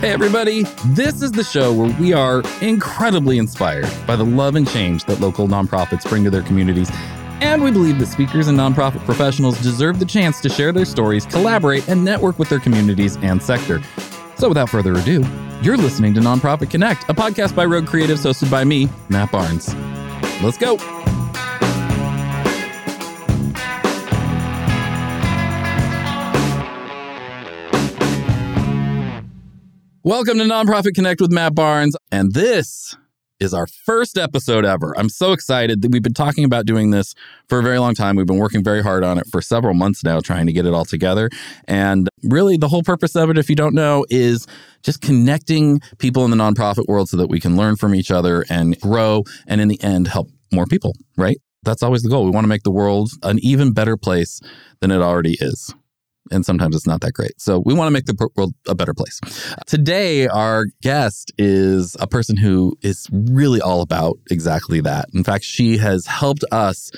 Hey, everybody. This is the show where we are incredibly inspired by the love and change that local nonprofits bring to their communities. And we believe that speakers and nonprofit professionals deserve the chance to share their stories, collaborate, and network with their communities and sector. So, without further ado, you're listening to Nonprofit Connect, a podcast by Rogue Creatives hosted by me, Matt Barnes. Let's go. Welcome to Nonprofit Connect with Matt Barnes. And this is our first episode ever. I'm so excited that we've been talking about doing this for a very long time. We've been working very hard on it for several months now, trying to get it all together. And really, the whole purpose of it, if you don't know, is just connecting people in the nonprofit world so that we can learn from each other and grow and in the end help more people, right? That's always the goal. We want to make the world an even better place than it already is and sometimes it's not that great. So we want to make the world a better place. Today, our guest is a person who is really all about exactly that. In fact, she has helped us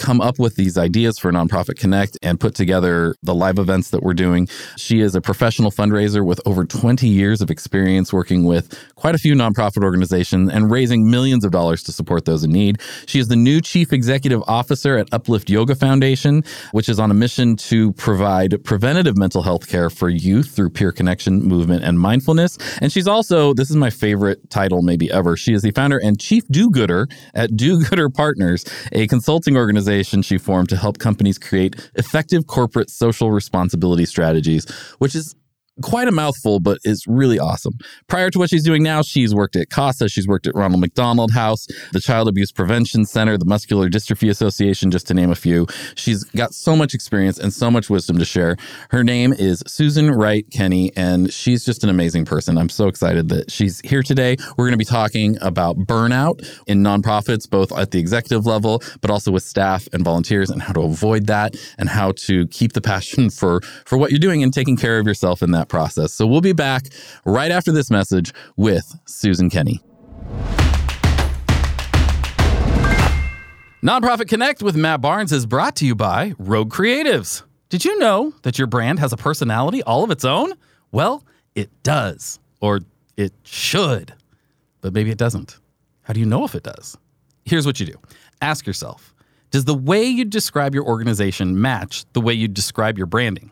come up with these ideas for Nonprofit Connect and put together the live events that we're doing. She is a professional fundraiser with over 20 years of experience working with quite a few nonprofit organizations and raising millions of dollars to support those in need. She is the new chief executive officer at Uplift Yoga Foundation, which is on a mission to provide preventative mental health care for youth through peer connection, movement, and mindfulness. And she's also, this is my favorite title maybe ever, she is the founder and chief do gooder at Do Gooder Partners, a consulting organization organization she formed to help companies create effective corporate social responsibility strategies, which is quite a mouthful, but is really awesome. Prior to what she's doing now, she's worked at CASA, she's worked at Ronald McDonald House, the Child Abuse Prevention Center, the Muscular Dystrophy Association, just to name a few. She's got so much experience and so much wisdom to share. Her name is Susan Wright Kenny, and she's just an amazing person. I'm so excited that she's here today. We're going to be talking about burnout in nonprofits, both at the executive level, but also with staff and volunteers, and how to avoid that and how to keep the passion for, for what you're doing and taking care of yourself in that process. So we'll be back right after this message with Susan Kenny. Nonprofit Connect with Matt Barnes is brought to you by Rogue Creatives. Did you know that your brand has a personality all of its own? Well, it does, or it should, but maybe it doesn't. How do you know if it does? Here's what you do ask yourself Does the way you describe your organization match the way you describe your branding?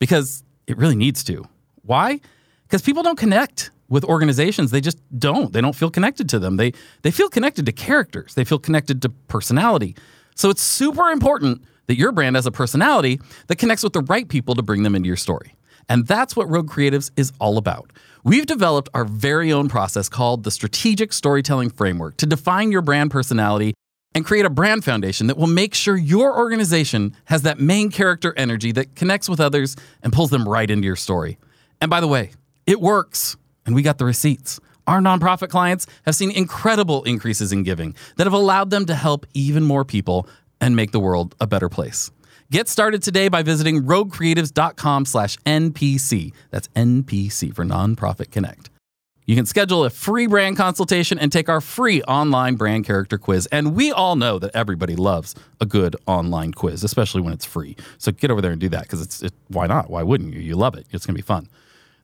Because it really needs to. Why? Because people don't connect with organizations. They just don't. They don't feel connected to them. They they feel connected to characters. They feel connected to personality. So it's super important that your brand has a personality that connects with the right people to bring them into your story. And that's what Rogue Creatives is all about. We've developed our very own process called the Strategic Storytelling Framework to define your brand personality and create a brand foundation that will make sure your organization has that main character energy that connects with others and pulls them right into your story. And by the way, it works, and we got the receipts. Our nonprofit clients have seen incredible increases in giving that have allowed them to help even more people and make the world a better place. Get started today by visiting roguecreatives.com slash NPC. That's NPC for Nonprofit Connect. You can schedule a free brand consultation and take our free online brand character quiz. And we all know that everybody loves a good online quiz, especially when it's free. So get over there and do that because it's it, why not? Why wouldn't you? You love it. It's going to be fun.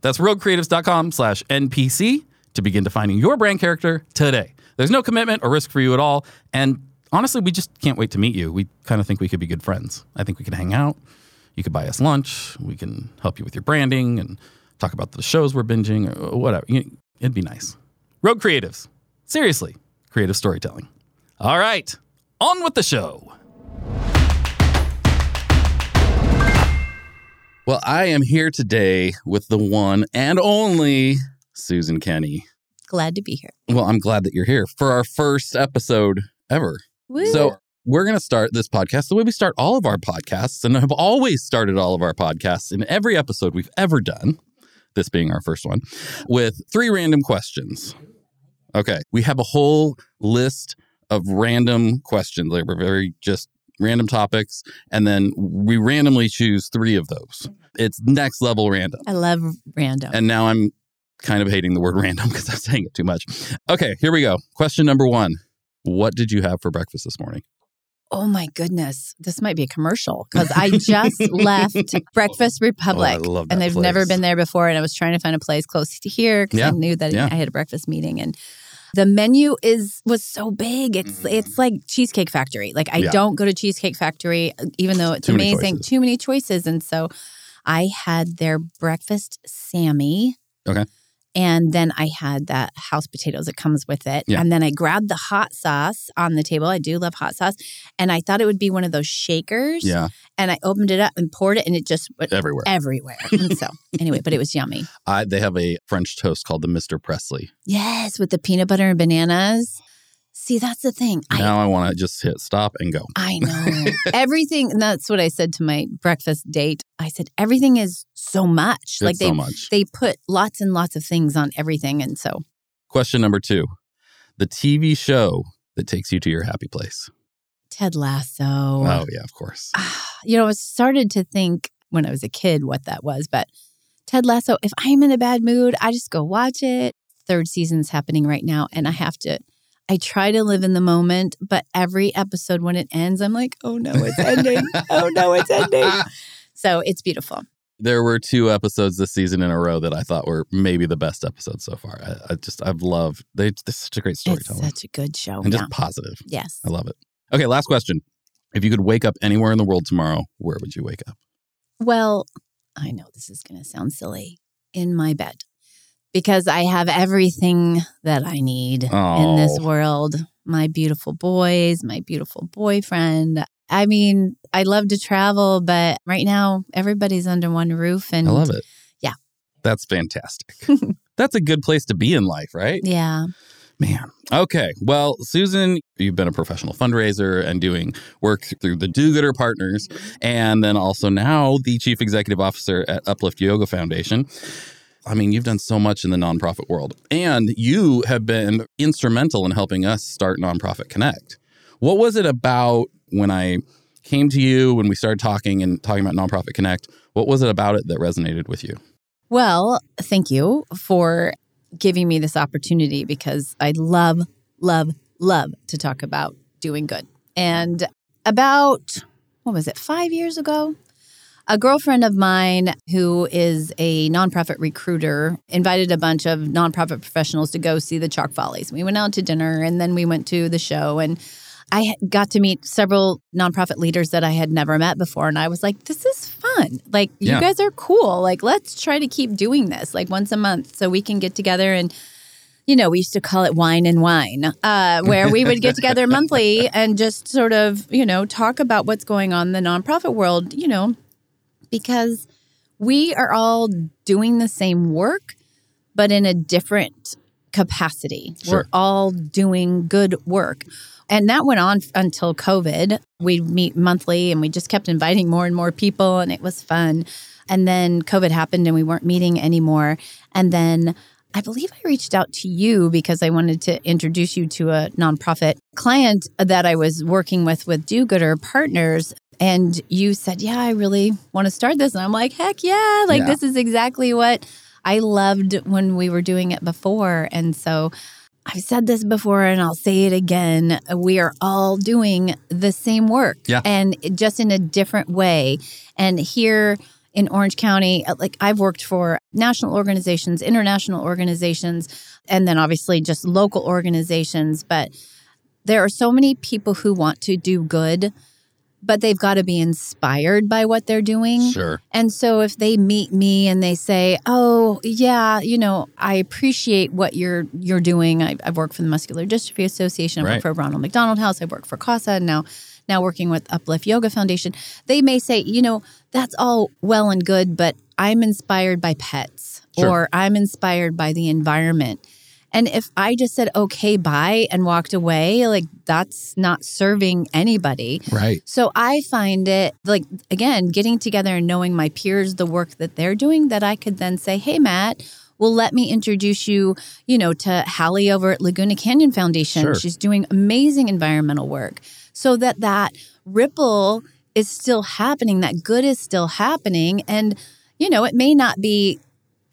That's roguecreatives.com slash NPC to begin defining your brand character today. There's no commitment or risk for you at all. And honestly, we just can't wait to meet you. We kind of think we could be good friends. I think we could hang out. You could buy us lunch. We can help you with your branding and talk about the shows we're binging or whatever. It'd be nice. Rogue Creatives. Seriously, creative storytelling. All right, on with the show. Well, I am here today with the one and only Susan Kenny. Glad to be here. Well, I'm glad that you're here for our first episode ever. Woo. So, we're going to start this podcast the way we start all of our podcasts and have always started all of our podcasts in every episode we've ever done, this being our first one, with three random questions. Okay. We have a whole list of random questions. They were very just random topics, and then we randomly choose three of those. Mm-hmm. It's next level random. I love random. And now I'm kind of hating the word random because I'm saying it too much. Okay, here we go. Question number one What did you have for breakfast this morning? Oh my goodness. This might be a commercial because I just left oh, Breakfast Republic. Oh, I love that and I've never been there before. And I was trying to find a place close to here because Yeah, I knew that yeah. I had a breakfast meeting. And the menu is was so big. It's mm-hmm. it's like Cheesecake Factory. Like I. Yeah. don't go to Cheesecake Factory, uh, even though it's Too amazing. choices. Too many choices. And so I had their breakfast Sammy. Okay. And then I had that house potatoes that comes with it. Yeah. And then I grabbed the hot sauce on the table. I do love hot sauce. And I thought it would be one of those shakers. Yeah, And I opened it up and poured it, and it just went everywhere. everywhere. And so, anyway, but it was yummy. I, they have a French toast called the Mr. Presley. Yes, with the peanut butter and bananas. See, that's the thing. I now I want to just hit stop and go. I know. everything, that's what I said to my breakfast date. I said, everything is so much. like they so much. they put lots and lots of things on everything. And so Question number two the TV show that takes you to your happy place. Ted Lasso. Oh, yeah, of course. Ah, you know, I started to think when I was a kid what that was, but Ted Lasso, if I'm in a bad mood, I just go watch it. Third season's happening right now, and I have to. I try to live in the moment, but every episode when it ends, I'm like, oh no, it's ending. oh no, it's ending. So it's beautiful. There were two episodes this season in a row that I thought were maybe the best episodes so far. I, I just, I've loved, they, they're such a great story. It's such a good show. and yeah. just positive. yes. I love it. Okay, last question. If you could wake up anywhere in the world tomorrow, where would you wake up? Well, I know this is going to sound silly in my bed because I have everything that I need in this Oh. world. My beautiful boys, my beautiful boyfriend. I mean, I love to travel, but right now everybody's under one roof and I love it. yeah. That's fantastic. That's a good place to be in life, right? Yeah. Man. Okay. Well, Susan, you've been a professional fundraiser and doing work through the Do Gooder Partners, and then also now the Chief Executive Officer at Uplift Yoga Foundation. I mean, you've done so much in the nonprofit world, and you have been instrumental in helping us start Nonprofit Connect. What was it about when I came to you, when we started talking and talking about Nonprofit Connect? What was it about it that resonated with you? Well, thank you for giving me this opportunity because I love, love, love to talk about doing good. And about, what was it, five years ago? A girlfriend of mine who is a nonprofit recruiter invited a bunch of nonprofit professionals to go see the Chalk Follies. We went out to dinner and then we went to the show and I got to meet several nonprofit leaders that I had never met before. And I was like, this is fun. Like, Yeah. you guys are cool. Like, let's try to keep doing this like once a month so we can get together and you know, we used to call it wine and whine, uh, where we would get together monthly and just sort of, you know, talk about what's going on in the nonprofit world, you know, because we are all doing the same work, but in a different capacity. Sure. We're all doing good work. And that went on until COVID. We'd meet monthly and we just kept inviting more and more people, and it was fun. And then COVID happened and we weren't meeting anymore. And then I believe I reached out to you because I wanted to introduce you to a nonprofit client that I was working with with Do Gooder Partners. And you said, Yeah, I really want to start this. And I'm like, Heck yeah. Like, Yeah. this is exactly what I loved when we were doing it before. And so I've said this before and I'll say it again. We are all doing the same work Yeah. and just in a different way. And here in Orange County, uh, like I've worked for national organizations, international organizations, and then obviously just local organizations. But there are so many people who want to do good, but they've got to be inspired by what they're doing. Sure. And so if they meet me and they say, "Oh, yeah, you know, I appreciate what you're you're doing. I, I've worked for the Muscular Dystrophy Association. I Right. work for Ronald McDonald House. I work for CASA, and now now working with Uplift Yoga Foundation." They may say, "You know, that's all well and good, but I'm inspired by pets, Sure. or I'm inspired by the environment." And if I just said okay, bye, and walked away, like that's not serving anybody. Right. So I find it like, again, getting together and knowing my peers, the work that they're doing, that I could then say, hey, Matt, well, let me introduce you, you know, to Hallie over at Laguna Canyon Foundation. Sure. She's doing amazing environmental work so that that ripple is still happening, that good is still happening. And, you know, it may not be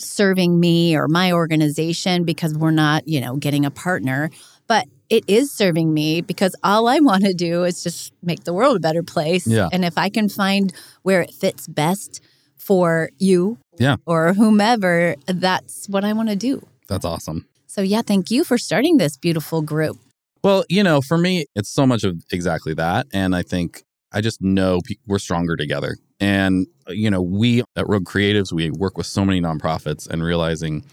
serving me or my organization because we're not, you know, getting a partner, but it is serving me because all I want to do is just make the world a better place. Yeah. And if I can find where it fits best for you Yeah. or whomever, that's what I want to do. That's awesome. So, yeah, thank you for starting this beautiful group. Well, you know, for me, it's so much of exactly that. And I think I just know pe- we're stronger together. And, you know, we at Rogue Creatives, we work with so many nonprofits and realizing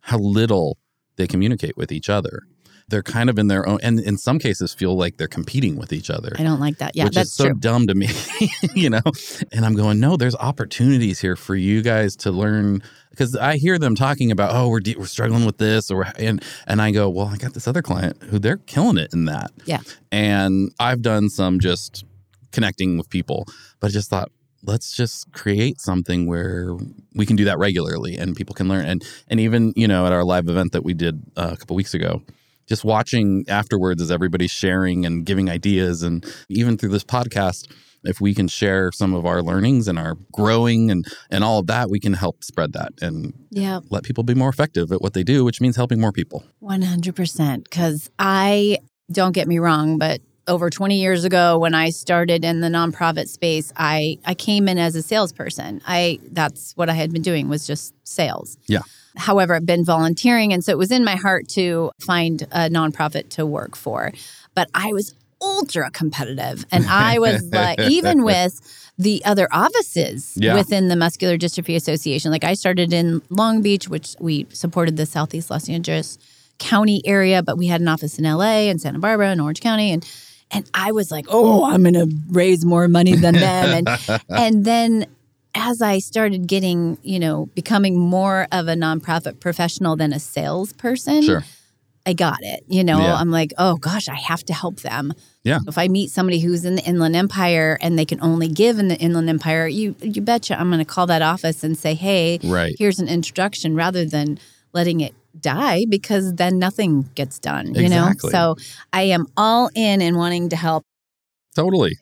how little they communicate with each other. They're kind of in their own, and in some cases, feel like they're competing with each other. I don't like that. Yeah, which that's is so true. dumb to me, you know. And I'm going, no, there's opportunities here for you guys to learn because I hear them talking about, oh, we're de- we're struggling with this, or and and I go, well, I got this other client who they're killing it in that. Yeah. And I've done some just connecting with people, but I just thought let's just create something where we can do that regularly and people can learn and and even you know at our live event that we did uh, a couple weeks ago just watching afterwards as everybody's sharing and giving ideas and even through this podcast if we can share some of our learnings and our growing and and all of that we can help spread that and Yeah, let people be more effective at what they do which means helping more people 100%. Because I, don't get me wrong, but over 20 years ago when I started in the nonprofit space, I, I came in as a salesperson. I That's what I had been doing was just sales. Yeah. However, I've been volunteering. And so it was in my heart to find a nonprofit to work for. But I was ultra competitive. And I was like, even with the other offices Yeah. within the Muscular Dystrophy Association, like I started in Long Beach, which we supported the Southeast Los Angeles County area, but we had an office in LA and Santa Barbara and Orange County. And and I was like, oh, I'm gonna raise more money than them. And and then as I started getting, you know, becoming more of a nonprofit professional than a salesperson, sure I got it. You know, Yeah. I'm like, oh gosh, I have to help them. Yeah. If I meet somebody who's in the Inland Empire and they can only give in the Inland Empire, you you betcha I'm going to call that office and say, hey, right here's an introduction, rather than letting it die because then nothing gets done. You Exactly. know, so I am all in and wanting to help. Totally.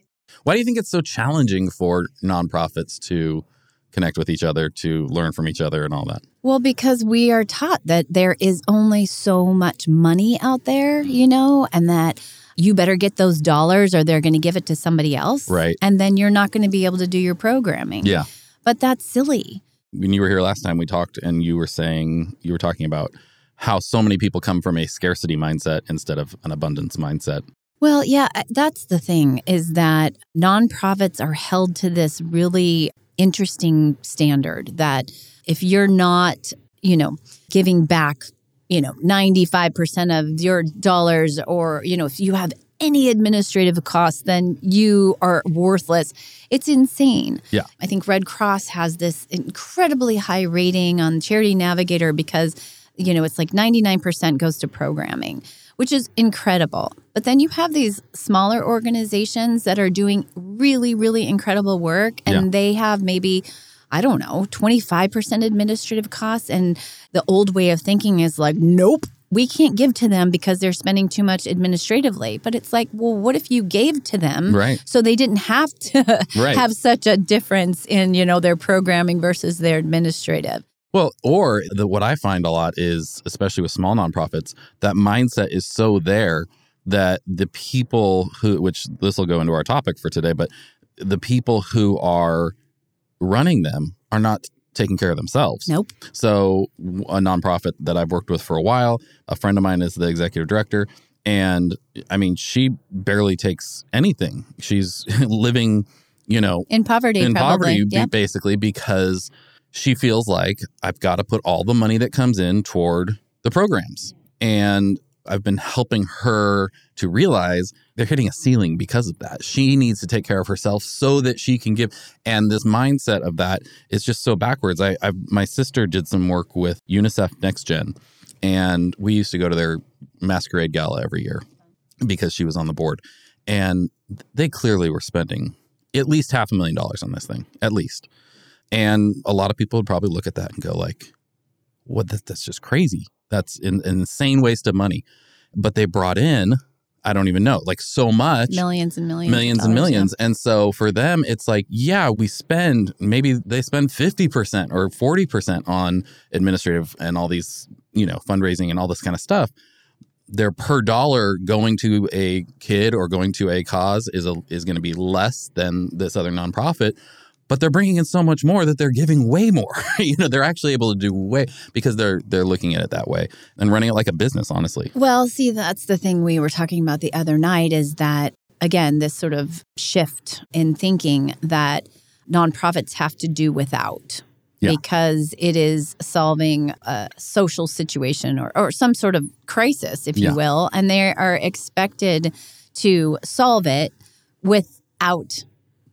Why do you think it's so challenging for nonprofits to connect with each other, to learn from each other, and all that? Well, because we are taught that there is only so much money out there, you know, and that you better get those dollars or they're going to give it to somebody else. Right. And then you're not going to be able to do your programming. Yeah. But that's silly. When you were here last time, we talked, and you were saying you were talking about how so many people come from a scarcity mindset instead of an abundance mindset. Well, yeah, uh, that's the thing is that nonprofits are held to this really interesting standard that if you're not, you know, giving back, you know, 95% of your dollars or, you know, if you have any administrative costs, then you are worthless. It's insane. Yeah. I think Red Cross has this incredibly high rating on Charity Navigator because, you know, it's like 99% goes to programming, which is incredible. But then you have these smaller organizations that are doing really, really incredible work and Yeah. they have maybe, I don't know, 25% administrative costs. And the old way of thinking is like, nope. We can't give to them because they're spending too much administratively. But it's like, well, what if you gave to them Right. so they didn't have to Right. have such a difference in you know their programming versus their administrative Well, or the, what I find a lot is, especially with small nonprofits, that mindset is so there that the people who, which this will go into our topic for today, but the people who are running them are not taking care of themselves. nope So, a nonprofit that I've worked with for a while, a friend of mine is the executive director. And I mean, she barely takes anything. She's living, you know, in poverty in probably poverty yep. basically because she feels like I've got to put all the money that comes in toward the programs. And I've been helping her to realize they're hitting a ceiling because of that. She needs to take care of herself so that she can give. And this mindset of that is just so backwards. I, I my sister did some work with UNICEF Next Gen, and we used to go to their masquerade gala every year because she was on the board, and they clearly were spending at least half a million dollars on this thing, at least. And a lot of people would probably look at that and go like, "What? That, that's just crazy. That's an, an insane waste of money." But they brought in, I don't even know, like so much, millions and millions millions and yeah. millions. And so for them, it's like, yeah, we spend maybe they spend fifty percent or forty percent on administrative and all these, you know, fundraising and all this kind of stuff. their per dollar going to a kid or going to a cause is a, is going to be less than this other nonprofit but they're bringing in so much more that they're giving way more you know they're actually able to do way because they're they're looking at it that way and running it like a business honestly Well, see, that's the thing we were talking about the other night is that, again, this sort of shift in thinking that nonprofits have to do without Yeah. because it is solving a social situation or, or some sort of crisis, if Yeah. you will. And they are expected to solve it without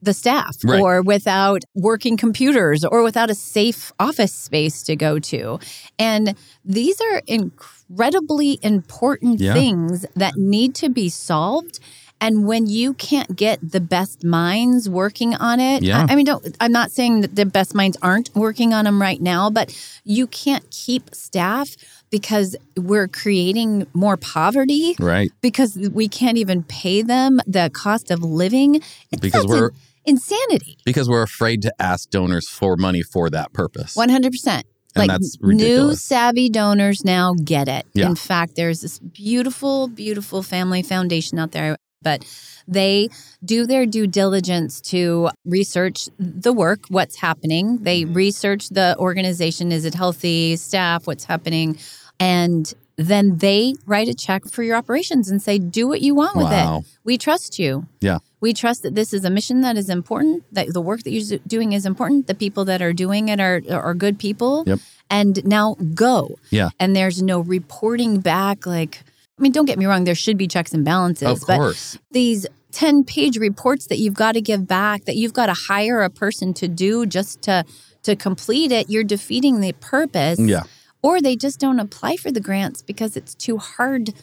the staff Right. or without working computers or without a safe office space to go to. And these are incredibly important Yeah. things that need to be solved. And when you can't get the best minds working on it, Yeah. I, I mean, don't, I'm not saying that the best minds aren't working on them right now, but you can't keep staff because we're creating more poverty right because we can't even pay them the cost of living. It's Because we're- insanity. because we're afraid to ask donors for money for that purpose One hundred percent. And Like new savvy donors now get it. Yeah. In fact, there's this beautiful, beautiful family foundation out there, but they do their due diligence to research the work, what's happening. They Mm-hmm. research the organization. Is it healthy? Staff, what's happening? And then they write a check for your operations and say, do what you want with Wow. it. We trust you. Yeah. We trust that this is a mission that is important, that the work that you're doing is important. The people that are doing it are, are good people. Yep. And now go. Yeah. And there's no reporting back. Like, I mean, don't get me wrong, there should be checks and balances. of but course these 10 page reports that you've got to give back, that you've got to hire a person to do just to to complete it, you're defeating the purpose. yeah Or they just don't apply for the grants because it's too hard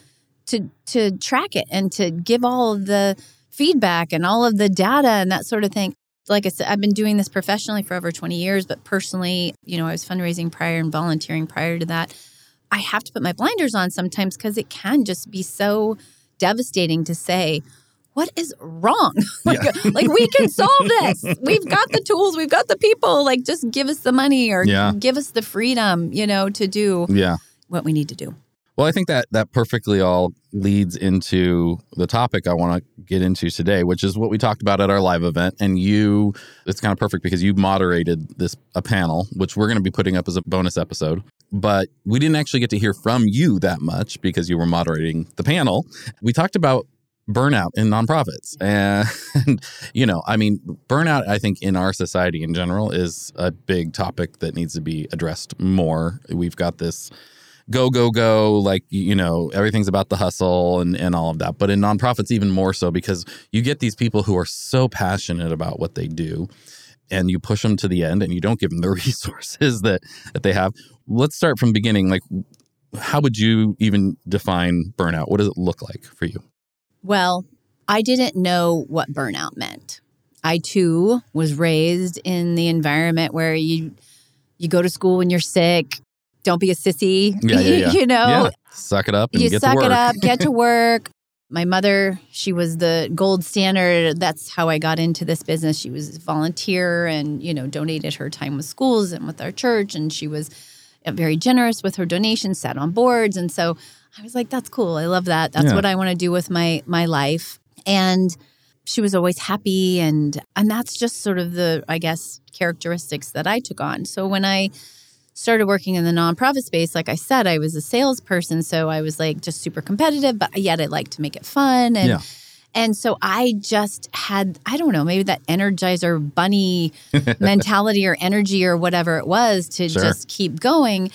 to to track it and to give all of the feedback and all of the data and that sort of thing. Like I said, I've been doing this professionally for over 20 years, but personally, you know, I was fundraising prior and volunteering prior to that. I have to put my blinders on sometimes because it can just be so devastating to say, what is wrong? like, like we can solve this. We've got the tools, we've got the people. Like just give us the money or Yeah. give us the freedom, you know, to do yeah what we need to do. Well, I think that that perfectly all leads into the topic I want to get into today, which is what we talked about at our live event. And you, it's kind of perfect because you moderated this a panel, which we're going to be putting up as a bonus episode. But we didn't actually get to hear from you that much because you were moderating the panel. We talked about burnout in nonprofits, and you know, I mean, burnout. I think in our society in general is a big topic that needs to be addressed more. We've got this go go go like you know everything's about the hustle and and all of that. But in nonprofits even more so because you get these people who are so passionate about what they do and you push them to the end and you don't give them the resources that that they have. Let's start from beginning. Like how would you even define burnout? What does it look like for you Well, I didn't know what burnout meant. I too was raised in the environment where you you go to school when you're sick. Don't be a sissy. Yeah, yeah, yeah. you know, suck it up and you get suck to work it up, get to work. My mother, she was the gold standard. That's how I got into this business. She was a volunteer and, you know, donated her time with schools and with our church. And she was uh, very generous with her donations, sat on boards. And so I was like, that's cool. I love that. That's Yeah. what I want to do with my my life. And she was always happy and and that's just sort of the, I guess, characteristics that I took on. So when I started working in the nonprofit space, like I said, I was a salesperson. So I was like just super competitive, but yet I like to make it fun. And Yeah. and so I just had, I don't know, maybe that energizer bunny mentality or energy or whatever it was to Sure. just keep going.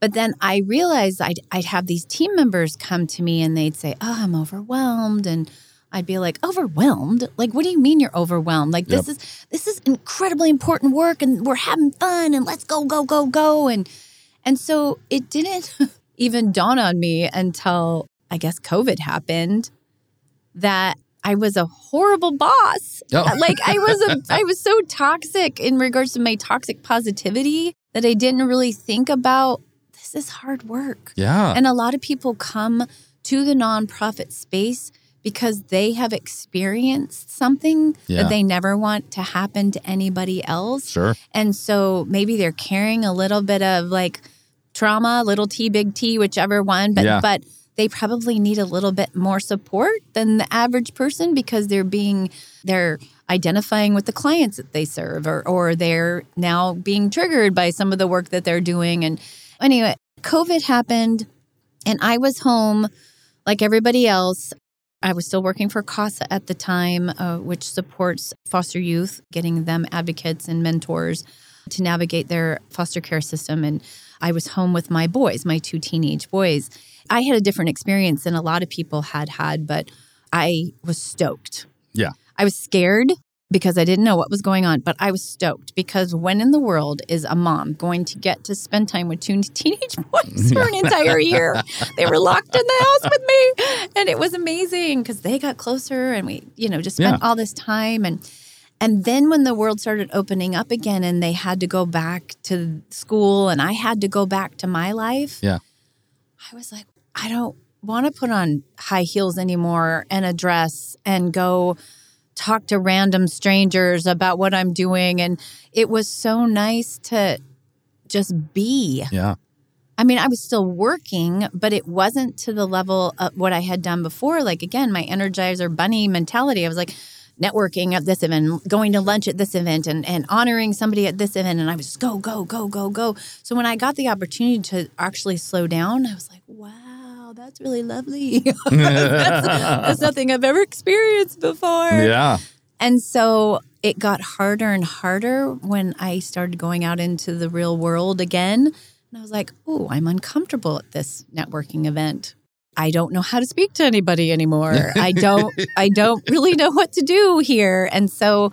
But then I realized I'd, I'd have these team members come to me and they'd say, Oh, I'm overwhelmed. And I'd be like, overwhelmed? Like, what do you mean you're overwhelmed? Like, this Yep. is this is incredibly important work and we're having fun and let's go, go, go, go. And and so it didn't even dawn on me until I guess COVID happened that I was a horrible boss. Oh. Like I was a I was so toxic in regards to my toxic positivity that I didn't really think about this is hard work. yeah And a lot of people come to the nonprofit space because they have experienced something Yeah. that they never want to happen to anybody else. sure And so maybe they're carrying a little bit of like trauma, little T, big T, whichever one, but Yeah. but they probably need a little bit more support than the average person because they're being they're identifying with the clients that they serve or or they're now being triggered by some of the work that they're doing and anyway covid happened and i was home like everybody else I was still working for CASA at the time, uh, which supports foster youth, getting them advocates and mentors to navigate their foster care system. And I was home with my boys, my two teenage boys. I had a different experience than a lot of people had had, but I was stoked. Yeah. I was scared because I didn't know what was going on, but I was stoked because when in the world is a mom going to get to spend time with two teenage boys for an entire year? They were locked in the house with me, and it was amazing because they got closer, and we, you know, just spent Yeah. all this time and. And then when the world started opening up again and they had to go back to school and I had to go back to my life, Yeah. I was like, I don't want to put on high heels anymore and a dress and go talk to random strangers about what I'm doing. And it was so nice to just be. Yeah. I mean, I was still working, but it wasn't to the level of what I had done before. Like, again, my Energizer Bunny mentality. I was like, networking at this event, going to lunch at this event, and, and honoring somebody at this event. And I was just go, go, go, go, go. So when I got the opportunity to actually slow down, I was like, wow, that's really lovely. that's, that's nothing I've ever experienced before. Yeah. And so it got harder and harder when I started going out into the real world again. And I was like, oh, I'm uncomfortable at this networking event. I don't know how to speak to anybody anymore. I don't I don't really know what to do here. And so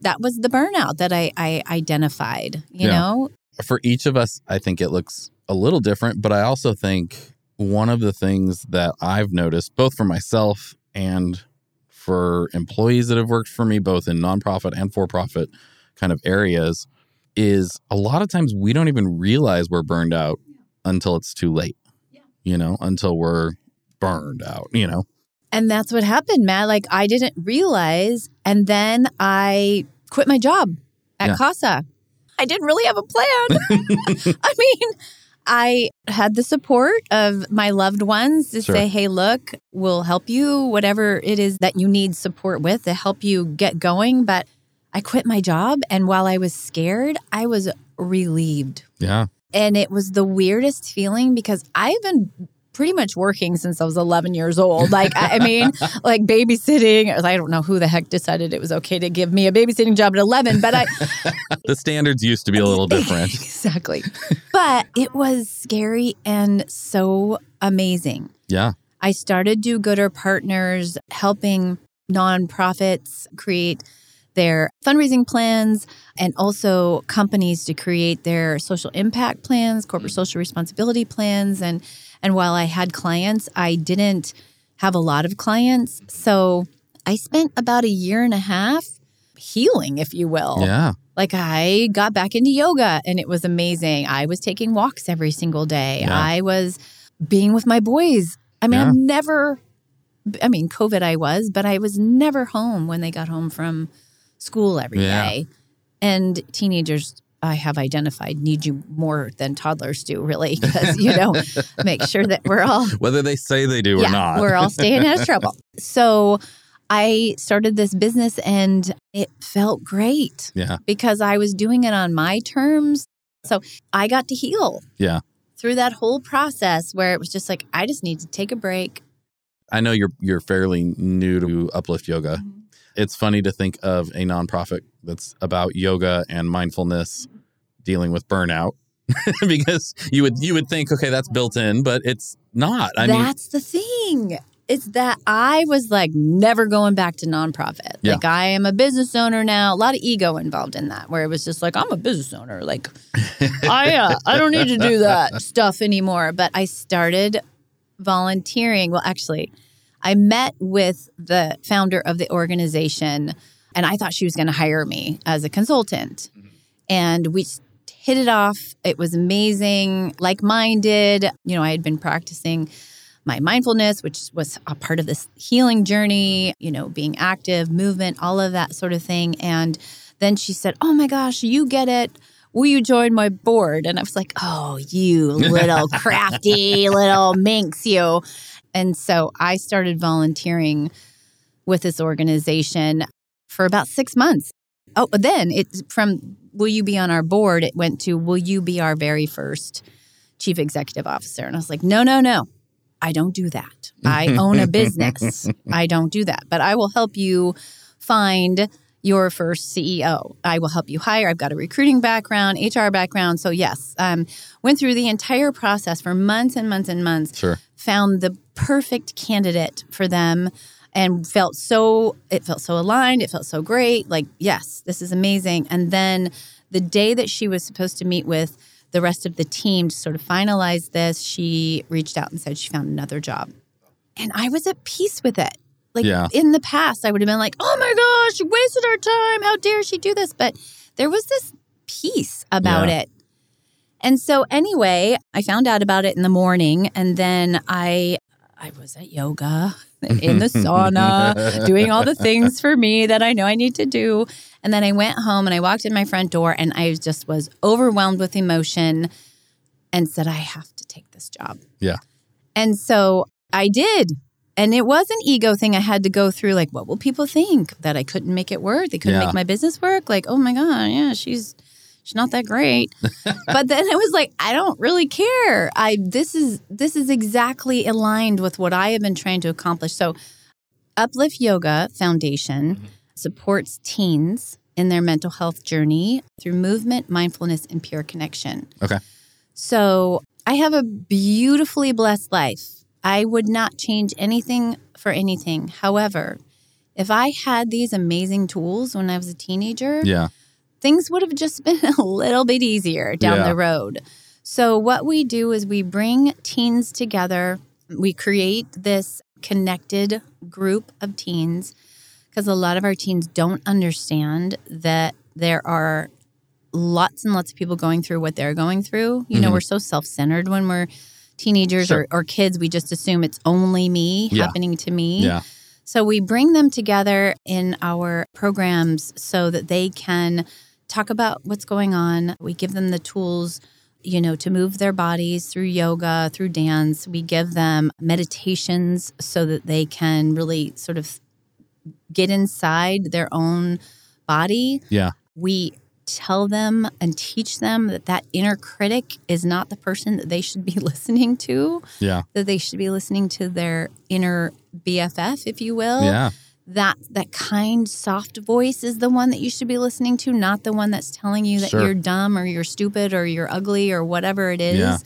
that was the burnout that I, I identified, you Yeah. know? for each of us, I think it looks a little different, but I also think one of the things that I've noticed, both for myself and for employees that have worked for me, both in nonprofit and for profit kind of areas, is a lot of times we don't even realize we're burned out until it's too late, you know, until we're burned out, you know? And that's what happened, Matt. Like I didn't realize. And then I quit my job at Yeah. CASA. I didn't really have a plan. I mean, I had the support of my loved ones to Sure. say, hey, look, we'll help you, whatever it is that you need support with to help you get going. But I quit my job. And while I was scared, I was relieved. Yeah. And it was the weirdest feeling because I've been pretty much working since I was 11 years old. Like, I I mean, like babysitting. I don't know who the heck decided it was okay to give me a babysitting job at 11, but I, The standards used to be a little different. exactly. But it was scary and so amazing. Yeah. I started Do Gooder Partners helping nonprofits create their fundraising plans and also companies to create their social impact plans, corporate mm. social responsibility plans and and while I had clients, I didn't have a lot of clients. So I spent about a year and a half healing, if you will. Yeah. Like I got back into yoga and it was amazing. I was taking walks every single day. Yeah. I was being with my boys. I mean, Yeah. I've never I mean, COVID I was, but I was never home when they got home from school every day. Yeah. And teenagers I have identified need you more than toddlers do, really, because you know, make sure that we're all Whether they say they do or not. we're all staying out of trouble. So I started this business and it felt great yeah. because I was doing it on my terms. So I got to heal. Yeah. Through that whole process where it was just like, I just need to take a break. I know you're you're fairly new to uplift yoga. Mm-hmm. It's funny to think of a nonprofit that's about yoga and mindfulness dealing with burnout because you would you would think okay that's built in but it's not. I mean That's the thing. It's that I was like never going back to nonprofit. Yeah. Like I am a business owner now. A lot of ego involved in that, where it was just like I'm a business owner. Like I uh, I don't need to do that stuff anymore. But I started volunteering. Well, actually, I met with the founder of the organization, and I thought she was going to hire me as a consultant. Mm-hmm. And we hit it off. It was amazing, like minded. You know, I had been practicing my mindfulness, which was a part of this healing journey, you know, being active, movement, all of that sort of thing. And then she said, Oh my gosh, you get it. Will you join my board? And I was like, oh, you little crafty little minx, you. And so I started volunteering with this organization for about six months. Oh, then it from will you be on our board? It went to will you be our very first chief executive officer? And I was like, no, no, no. I don't do that. I own a business. I don't do that. But I will help you find your first CEO. I will help you hire. I've got a recruiting background, HR background. So yes, um, went through the entire process for months and months and months. Sure. Found the perfect candidate for them and felt so it felt so aligned it felt so great like yes this is amazing and then the day that she was supposed to meet with the rest of the team to sort of finalize this she reached out and said she found another job and i was at peace with it like Yeah. in the past i would have been like oh my gosh she wasted our time how dare she do this but there was this peace about Yeah. it and so anyway i found out about it in the morning and then i i was at yoga in the sauna doing all the things for me that i know i need to do and then i went home and i walked in my front door and i just was overwhelmed with emotion and said i have to take this job Yeah. and so I did. And it was an ego thing I had to go through. Like, what will people think? That I couldn't make it work? They couldn't Yeah. make my business work? Like, oh my God, yeah, she's she's not that great. but then it was like, I don't really care. I this is this is exactly aligned with what I have been trying to accomplish. So Uplift Yoga Foundation Mm-hmm. supports teens in their mental health journey through movement, mindfulness, and pure connection. Okay. So I have a beautifully blessed life. I would not change anything for anything. However, if I had these amazing tools when I was a teenager, Yeah. things would have just been a little bit easier down Yeah. the road. So, what we do is we bring teens together, we create this connected group of teens because a lot of our teens don't understand that there are lots and lots of people going through what they're going through. You know, Mhm. we're so self centered when we're teenagers Sure. or, or kids, we just assume it's only me Yeah. happening to me. Yeah. So we bring them together in our programs so that they can talk about what's going on. We give them the tools, you know, to move their bodies through yoga, through dance. We give them meditations so that they can really sort of get inside their own body. Yeah. We tell them and teach them that that inner critic is not the person that they should be listening to Yeah. that they should be listening to their inner BFF, if you will. Yeah. That that kind, soft voice is the one that you should be listening to, not the one that's telling you that Sure. you're dumb or you're stupid or you're ugly or whatever it is. Yeah.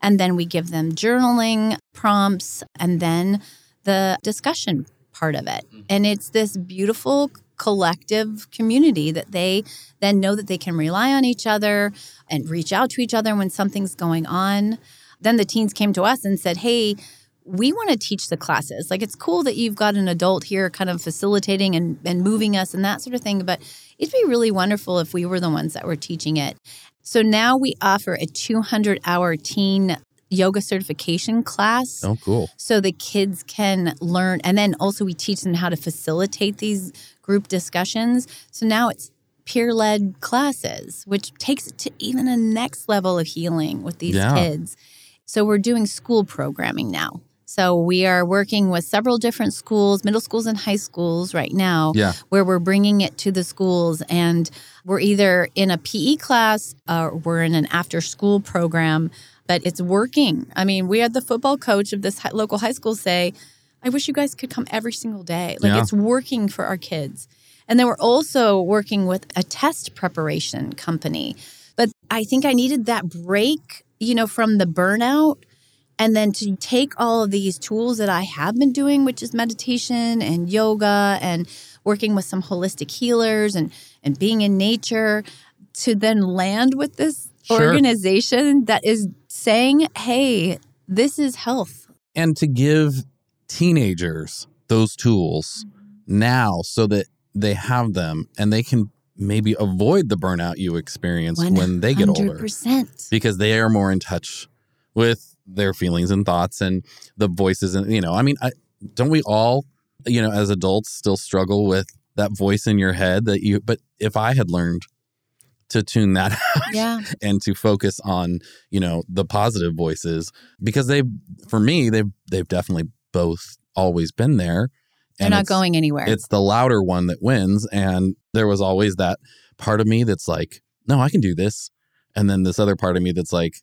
And then we give them journaling prompts and then the discussion part of it. Mm-hmm. And it's this beautiful collective community that they then know that they can rely on each other and reach out to each other when something's going on. Then the teens came to us and said, Hey, we want to teach the classes. Like it's cool that you've got an adult here kind of facilitating and, and moving us and that sort of thing, but it'd be really wonderful if we were the ones that were teaching it. So now we offer a 200 hour teen yoga certification class Oh, cool. so the kids can learn and then also we teach them how to facilitate these group discussions so now it's peer-led classes which takes it to even a next level of healing with these Yeah. kids so we're doing school programming now so we are working with several different schools middle schools and high schools right now Yeah. where we're bringing it to the schools and we're either in a PE class or we're in an after school program, but it's working. I mean, we had the football coach of this hi- local high school say, I wish you guys could come every single day. Like Yeah. it's working for our kids. And then we're also working with a test preparation company. But I think I needed that break, you know, from the burnout and then to take all of these tools that I have been doing, which is meditation and yoga and working with some holistic healers and and being in nature, to then land with this Sure. organization that is saying, "Hey, this is health." and to give teenagers those tools now so that they have them and they can maybe avoid the burnout you experience when they get older 100%. because they are more in touch with their feelings and thoughts and the voices and you know i mean I, don't we all you know as adults still struggle with that voice in your head that you but if i had learned to tune that out Yeah. and to focus on you know the positive voices because they for me they've they've definitely both always been there They're And not going anywhere. it's the louder one that wins and there was always that part of me that's like no i can do this and then this other part of me that's like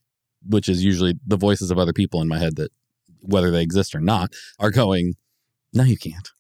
which is usually the voices of other people in my head that whether they exist or not are going no you can't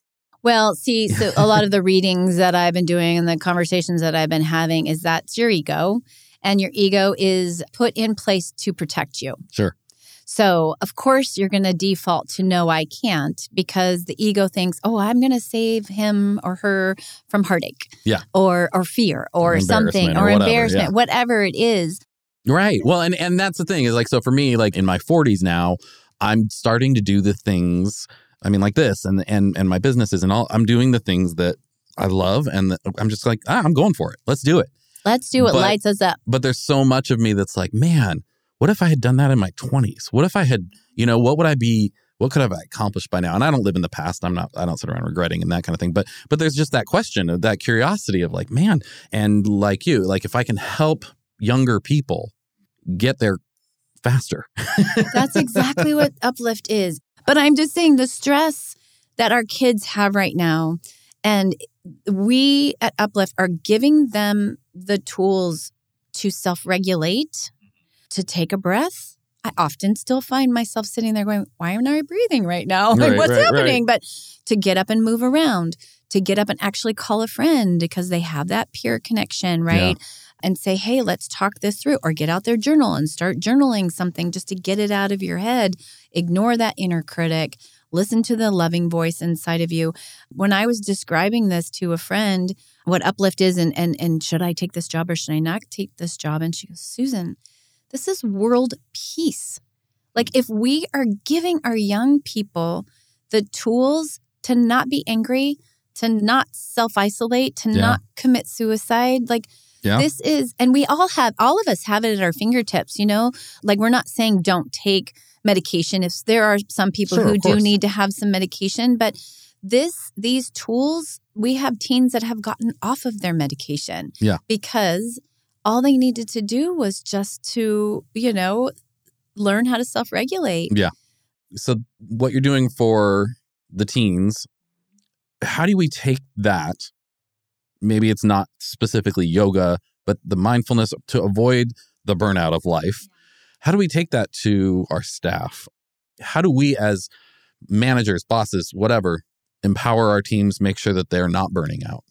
Well, see, so a lot of the readings that I've been doing and the conversations that I've been having is that's your ego. And your ego is put in place to protect you. Sure. So, of course, you're going to default to no, I can't, because the ego thinks, oh, I'm going to save him or her from heartache. Yeah. Or, or fear or, something or, or whatever, embarrassment, yeah. whatever it is. Right. Well, and and that's the thing is like so for me, like in my 40s now, I'm starting to do the things. I mean, like this, and and and my businesses and all. I'm doing the things that I love, and that I'm just like, ah, I'm going for it. Let's do it. Let's do what But- lights us up. But there's so much of me that's like, man, what if I had done that in my 20s? What if I had, you know, what would I be? What could I have accomplished by now? And I don't live in the past. I'm not. I don't sit around regretting and that kind of thing. But but there's just that question of that curiosity of like, man, and like you, like if I can help younger people get there faster. That's exactly what uplift is. But I'm just saying the stress that our kids have right now, and we at Uplift are giving them the tools to self regulate, to take a breath. I often still find myself sitting there going, Why am I breathing right now? Like, what's right, happening? But to get up and move around, to get up and actually call a friend because they have that peer connection, right? And say, hey, let's talk this through, or get out their journal and start journaling something just to get it out of your head. Ignore that inner critic. Listen to the loving voice inside of you. When I was describing this to a friend, what uplift is, and and and should I take this job or should I not take this job? And she goes, Susan, this is world peace. Like if we are giving our young people the tools to not be angry, to not self isolate, to Yeah. not commit suicide, like Yeah. this is, and we all have, all of us have it at our fingertips, you know? Like we're not saying don't take medication if there are some people Sure, who do need to have some medication, but this, these tools, we have teens that have gotten off of their medication. Yeah. Because all they needed to do was just to, you know, learn how to self regulate. Yeah. So what you're doing for the teens how do we take that maybe it's not specifically yoga but the mindfulness to avoid the burnout of life how do we take that to our staff how do we as managers bosses whatever empower our teams make sure that they're not burning out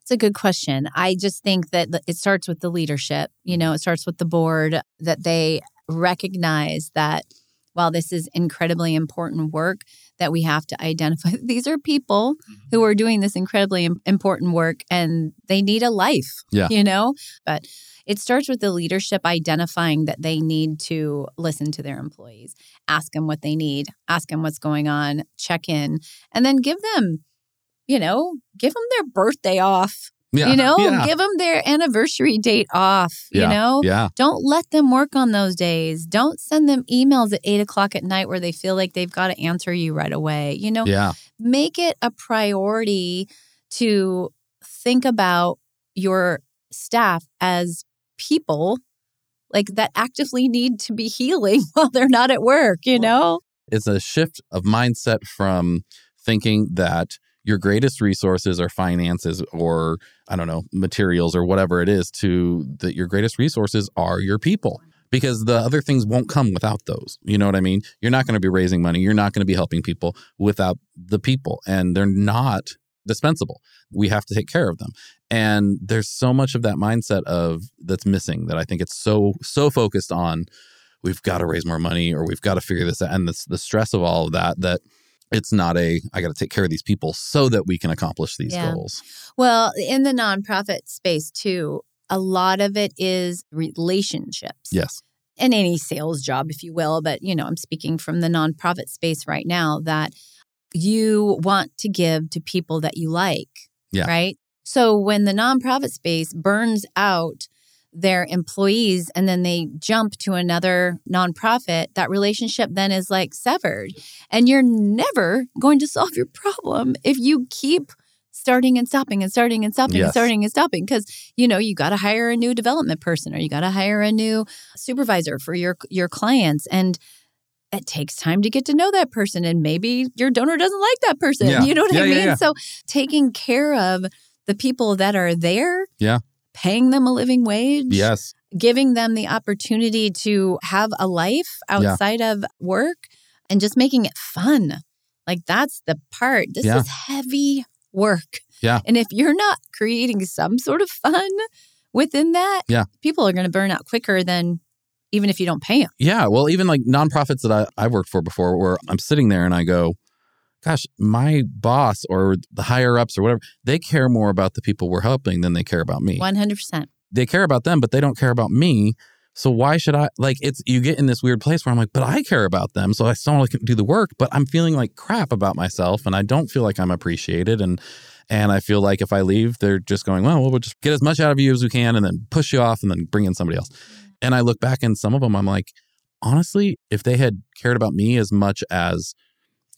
It's a good question. I just think that it starts with the leadership. You know, it starts with the board that they recognize that while this is incredibly important work, that we have to identify these are people mm-hmm. who are doing this incredibly important work and they need a life. Yeah. You know, but it starts with the leadership identifying that they need to listen to their employees, ask them what they need, ask them what's going on, check in, and then give them you know, give them their birthday off. Yeah You know, yeah give them their anniversary date off. Yeah. You know, yeah don't let them work on those days. Don't send them emails at eight o'clock at night where they feel like they've got to answer you right away. You know, yeah make it a priority to think about your staff as people like that actively need to be healing while they're not at work, you know? it's a shift of mindset from thinking that your greatest resources are finances or I don't know materials or whatever it is to that your greatest resources are your people because the other things won't come without those. You know what I mean? You're not going to be raising money, you're not going to be helping people without the people and they're not dispensable. We have to take care of them. And there's so much of that mindset of that's missing that I think it's so so focused on we've got to raise more money or we've got to figure this out and the, the stress of all of that that it's not a i got to take care of these people so that we can accomplish these Yeah. goals Well, in the nonprofit space too, a lot of it is relationships. yes And any sales job, if you will. But, you know, I'm speaking from the nonprofit space right now that you want to give to people that you like. Yeah. Right. So when the nonprofit space burns out their employees and then they jump to another nonprofit, that relationship then is like severed. And you're never going to solve your problem if you keep starting and stopping and starting and stopping and starting and stopping because you know you got to hire a new development person or you got to hire a new supervisor for your your clients and it takes time to get to know that person and maybe your donor doesn't like that person Yeah. you know what i Yeah, yeah, mean yeah. so taking care of the people that are there Yeah. Paying them a living wage Yes. giving them the opportunity to have a life outside of work and just making it fun. Like that's the part. This Yeah. is heavy work. Yeah. And if you're not creating some sort of fun within that, Yeah. people are going to burn out quicker than even if you don't pay them. Yeah. Well, even like nonprofits that I, I've worked for before, where I'm sitting there and I go, gosh, my boss or the higher ups or whatever, they care more about the people we're helping than they care about me. 100%. They care about them, but they don't care about me. So why should I like it's you get in this weird place where I'm like, but I care about them. So I still want to do the work, but I'm feeling like crap about myself and I don't feel like I'm appreciated. And and I feel like if I leave, they're just going, well, we'll just get as much out of you as we can and then push you off and then bring in somebody else. And I look back and some of them, I'm like, honestly, if they had cared about me as much as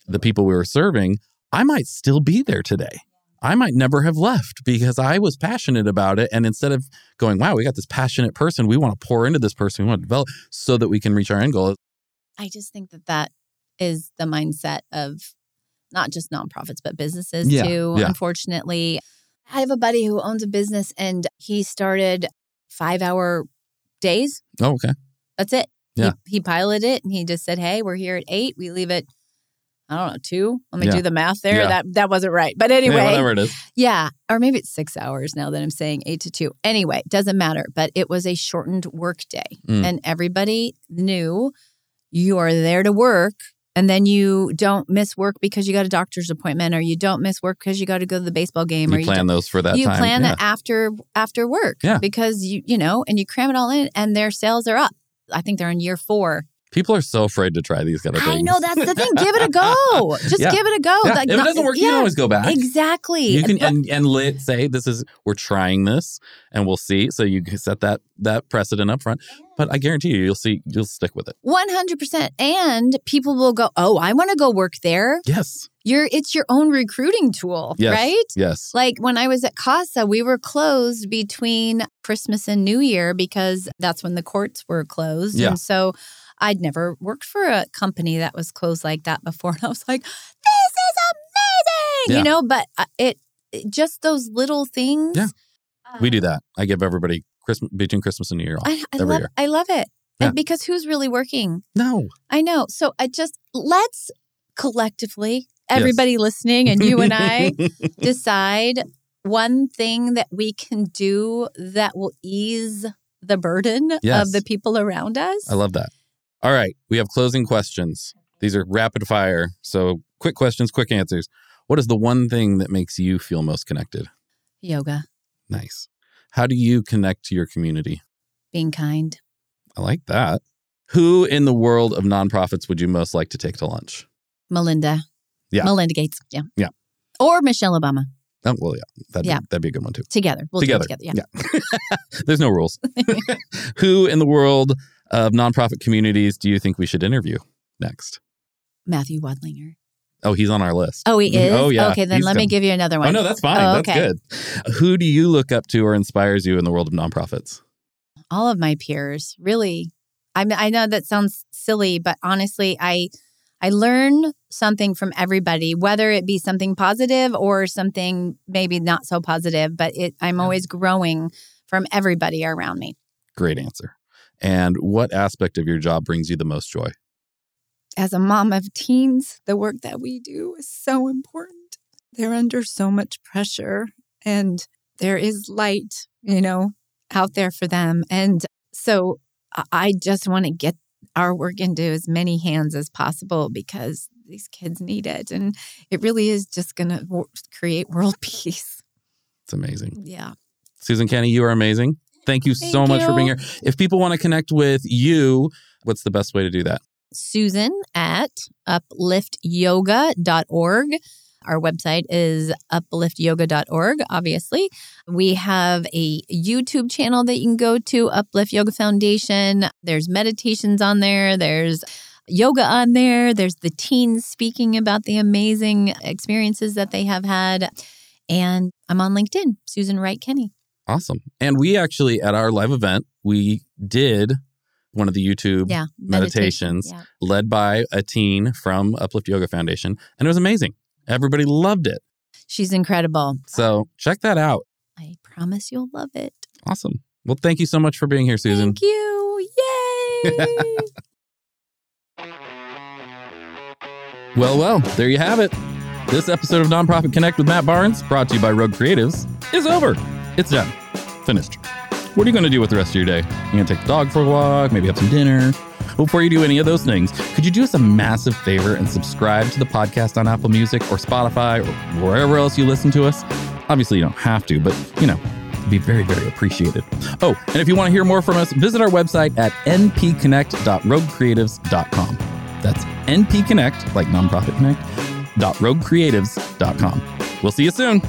the people we were serving, I might still be there today. I might never have left because I was passionate about it. And instead of going, wow, we got this passionate person, we want to pour into this person, we want to develop so that we can reach our end goal. I just think that that is the mindset of not just nonprofits, but businesses Yeah, too. yeah. Unfortunately, I have a buddy who owns a business and he started five hour days. Oh, okay. That's it. Yeah. He, he piloted it and he just said, Hey, we're here at eight. We leave at, I don't know, two. Let me Yeah. do the math there. Yeah. That that wasn't right. But anyway, Yeah, whatever it is. yeah, or maybe it's six hours now that I'm saying eight to two. Anyway, doesn't matter. But it was a shortened work day. Mm. And everybody knew you are there to work. And then you don't miss work because you got a doctor's appointment, or you don't miss work because you got to go to the baseball game, or You you plan those for that you time. plan that after after work Yeah. because you you know and you cram it all in and their sales are up i think they're in year four People are so afraid to try these kind of things. i know that's the thing give it a go just Yeah. give it a go Yeah. Like, if it doesn't work, you can always go back. exactly You can But- and and let say this is we're trying this and we'll see. So you can set that that precedent up front. But I guarantee you, you'll see you'll stick with it. 100% and people will go oh i want to go work there Yes. you're it's your own recruiting tool Yes. right Yes. Like when I was at CASA, we were closed between Christmas and New Year because that's when the courts were closed. Yeah. And so I'd never worked for a company that was closed like that before. And I was like, this is amazing, Yeah. you know, but uh, it, it just those little things. Yeah. uh, We do that. I give everybody Christmas between Christmas and New Year off. I, I every love, year. I love it. Yeah. And because who's really working? no. I know. So I just, let's collectively, everybody listening and you and I, decide one thing that we can do that will ease the burden Yes. of the people around us. I love that. All right. We have closing questions. These are rapid fire. So quick questions, quick answers. What is the one thing that makes you feel most connected? yoga, Nice. How do you connect to your community? being kind. I like that. Who in the world of nonprofits would you most like to take to lunch? Melinda. Yeah. Melinda Gates. Yeah. Yeah. Or Michelle Obama. Oh, well, yeah. That'd, Yeah. Be, that'd be a good one, too. Together. We'll together. do it together. Yeah. There's no rules. Who in the world of nonprofit communities do you think we should interview next? Matthew Wadlinger. Oh, he's on our list. Oh, he is? Oh, yeah. Okay, then He's let me give you another one. Oh, no, that's fine. Oh, That's good. Who do you look up to or inspires you in the world of nonprofits? all of my peers really i mean i know that sounds silly but honestly i i learn something from everybody whether it be something positive or something maybe not so positive but it i'm always growing from everybody around me Great answer. And what aspect of your job brings you the most joy? as a mom of teens the work that we do is so important they're under so much pressure and there is light you know out there for them and so I- just want to get our work into as many hands as possible because these kids need it and it really is just going to create world peace It's amazing. yeah Susan Kenny, you are amazing. Thank you so Thank much for being here. If people want to connect with you, what's the best way to do that? Susan at upliftyoga.org. Our website is upliftyoga.org, obviously. We have a YouTube channel that you can go to, Uplift Yoga Foundation. There's meditations on there, there's yoga on there, there's the teens speaking about the amazing experiences that they have had. And I'm on LinkedIn, Susan Wright Kenny. Awesome. And we actually, at our live event, we did one of the YouTube Yeah. meditations meditation, led by a teen from Uplift Yoga Foundation. And it was amazing. Everybody loved it. She's incredible. So check that out. I promise you'll love it. Awesome. Well, thank you so much for being here, Susan. Thank you. Yay. Well, well, there you have it. This episode of Nonprofit Connect with Matt Barnes, brought to you by Rogue Creatives, is over. It's done. Finished. What are you going to do with the rest of your day? You're going to take the dog for a walk, maybe have some dinner? Before you do any of those things, could you do us a massive favor and subscribe to the podcast on Apple Music or Spotify or wherever else you listen to us? Obviously, you don't have to, but you know, it'd be very, very appreciated. Oh, and if you want to hear more from us, visit our website at npconnect.roguecreatives.com. That's npconnect, like nonprofit connect, roguecreatives.com. We'll see you soon.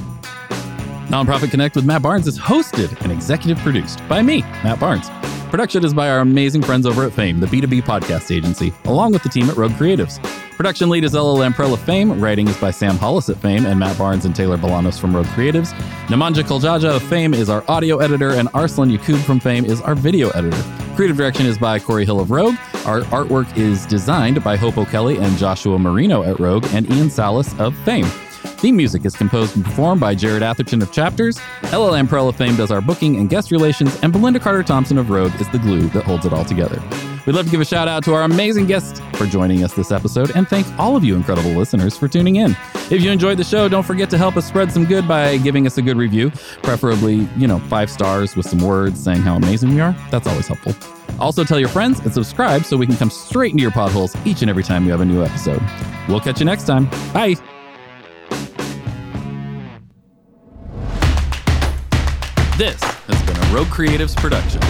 Nonprofit Connect with Matt Barnes is hosted and executive produced by me, Matt Barnes. Production is by our amazing friends over at Fame, the B2B podcast agency, along with the team at Rogue Creatives. Production lead is Ella Lamprell of Fame. Writing is by Sam Hollis at Fame and Matt Barnes and Taylor Balanos from Rogue Creatives. Nemanja Koljaja of Fame is our audio editor, and Arslan Yakub from Fame is our video editor. Creative direction is by Corey Hill of Rogue. Our artwork is designed by Hope O'Kelly and Joshua Marino at Rogue, and Ian Salas of Fame. Theme music is composed and performed by Jared Atherton of Chapters. Ella Lamprell of Fame does our booking and guest relations, and Belinda Carter Thompson of Rogue is the glue that holds it all together. We'd love to give a shout out to our amazing guests for joining us this episode, and thank all of you incredible listeners for tuning in. If you enjoyed the show, don't forget to help us spread some good by giving us a good review, preferably, you know, five stars with some words saying how amazing we are. That's always helpful. Also, tell your friends and subscribe so we can come straight into your potholes each and every time we have a new episode. We'll catch you next time. Bye. This has been a Rogue Creatives production.